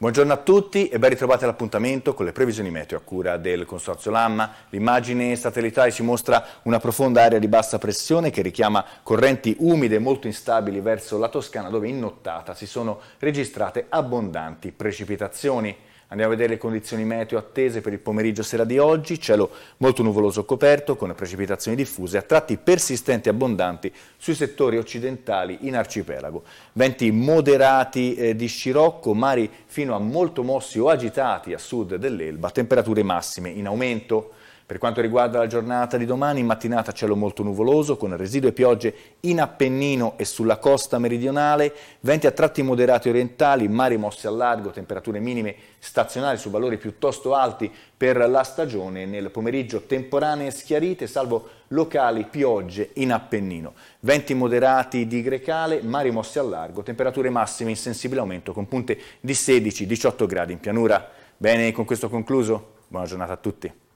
Buongiorno a tutti e ben ritrovati all'appuntamento con le previsioni meteo a cura del Consorzio Lamma. L'immagine satellitare ci mostra una profonda area di bassa pressione che richiama correnti umide molto instabili verso la Toscana dove in nottata si sono registrate abbondanti precipitazioni. Andiamo a vedere le condizioni meteo attese per il pomeriggio sera di oggi, cielo molto nuvoloso coperto con precipitazioni diffuse a tratti persistenti e abbondanti sui settori occidentali in arcipelago. Venti moderati eh, di scirocco, mari fino a molto mossi o agitati a sud dell'Elba, temperature massime in aumento. Per quanto riguarda la giornata di domani, in mattinata cielo molto nuvoloso con residue piogge in Appennino e sulla costa meridionale, venti a tratti moderati orientali, mari mossi a largo, temperature minime stazionali su valori piuttosto alti per la stagione, nel pomeriggio temporanee schiarite, salvo locali piogge in Appennino. Venti moderati di Grecale, mari mossi a largo, temperature massime in sensibile aumento con punte di 16-18 gradi in pianura. Bene, con questo concluso, buona giornata a tutti.